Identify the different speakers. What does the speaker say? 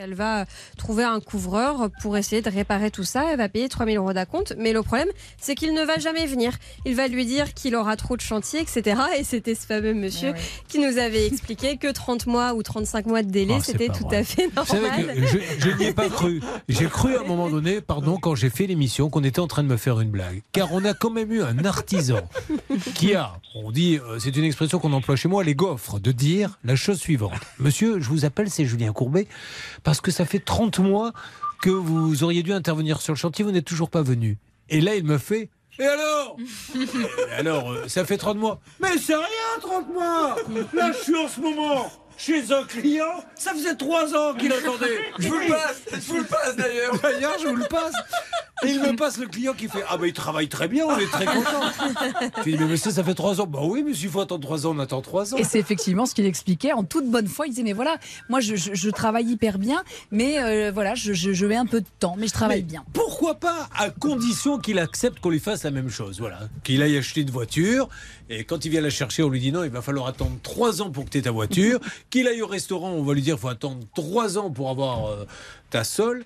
Speaker 1: Elle va trouver un couvreur pour essayer de réparer tout ça. Elle va payer 3000 euros d'acompte. Mais le problème, c'est qu'il ne va jamais venir. Il va lui dire qu'il aura trop de chantier, etc. Et c'était ce fameux monsieur qui nous avait expliqué que 30 mois ou 35 mois de délai,
Speaker 2: Oh, c'est
Speaker 1: c'était tout
Speaker 2: vrai.
Speaker 1: à fait
Speaker 2: Vous savez
Speaker 1: normal.
Speaker 2: que je, je n'y ai pas cru. J'ai cru à un moment donné, pardon, quand j'ai fait l'émission, qu'on était en train de me faire une blague. Car on a quand même eu un artisan qui a, on dit, euh, c'est une expression qu'on emploie chez moi, les gaufres, de dire la chose suivante. Monsieur, je vous appelle, c'est Julien Courbet, parce que ça fait 30 mois que vous auriez dû intervenir sur le chantier, vous n'êtes toujours pas venu. Et là, il me fait. Et alors? Et Alors, euh, ça fait 30 mois. Mais c'est rien, 30 mois Là, je suis en ce moment chez un client, ça faisait 3 ans qu'il attendait.
Speaker 3: Je vous le passe, je vous le passe d'ailleurs.
Speaker 2: D'ailleurs, je vous le passe. Et il me passe le client qui fait Ah, ben il travaille très bien, on est très content. Je dis Mais monsieur, ça fait 3 ans. Bah oui, mais s'il faut attendre 3 ans, on attend 3 ans.
Speaker 4: Et c'est effectivement ce qu'il expliquait en toute bonne foi. Il disait mais voilà, moi je, je- je travaille hyper bien, mais euh, voilà, je, je, mets un peu de temps, mais je travaille
Speaker 2: Mais
Speaker 4: bien.
Speaker 2: Pourquoi pas, à condition qu'il accepte qu'on lui fasse la même chose. Voilà. Qu'il aille acheter une voiture, et quand il vient la chercher, on lui dit non, il va falloir attendre 3 ans pour que tu aies ta voiture. qu'il aille au restaurant, on va lui dire il faut attendre 3 ans pour avoir euh, ta sol.